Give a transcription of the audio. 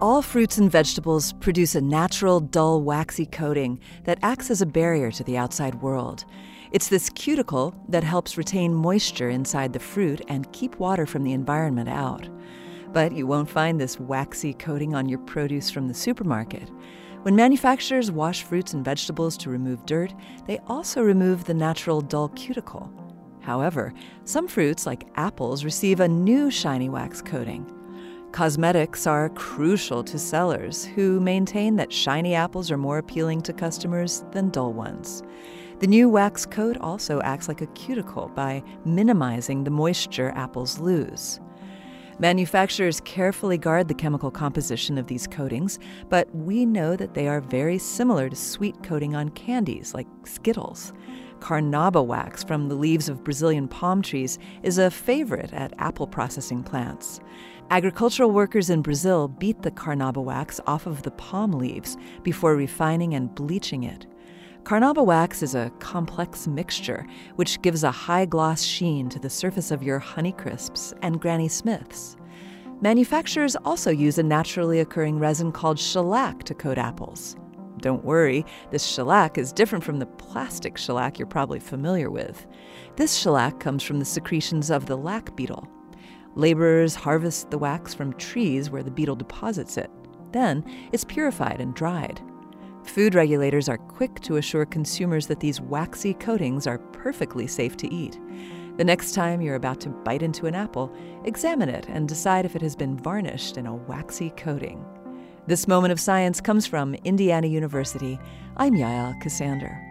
All fruits and vegetables produce a natural, dull, waxy coating that acts as a barrier to the outside world. It's this cuticle that helps retain moisture inside the fruit and keep water from the environment out. But you won't find this waxy coating on your produce from the supermarket. When manufacturers wash fruits and vegetables to remove dirt, they also remove the natural dull cuticle. However, some fruits, like apples, receive a new shiny wax coating. Cosmetics are crucial to sellers who maintain that shiny apples are more appealing to customers than dull ones. The new wax coat also acts like a cuticle by minimizing the moisture apples lose. Manufacturers carefully guard the chemical composition of these coatings, but we know that they are very similar to sweet coating on candies like Skittles. Carnauba wax from the leaves of Brazilian palm trees is a favorite at apple processing plants. Agricultural workers in Brazil beat the carnauba wax off of the palm leaves before refining and bleaching it. Carnauba wax is a complex mixture which gives a high gloss sheen to the surface of your Honeycrisps and Granny Smiths. Manufacturers also use a naturally occurring resin called shellac to coat apples. Don't worry, this shellac is different from the plastic shellac you're probably familiar with. This shellac comes from the secretions of the lac beetle. Laborers harvest the wax from trees where the beetle deposits it. Then it's purified and dried. Food regulators are quick to assure consumers that these waxy coatings are perfectly safe to eat. The next time you're about to bite into an apple, examine it and decide if it has been varnished in a waxy coating. This moment of science comes from Indiana University. I'm Yael Ksander.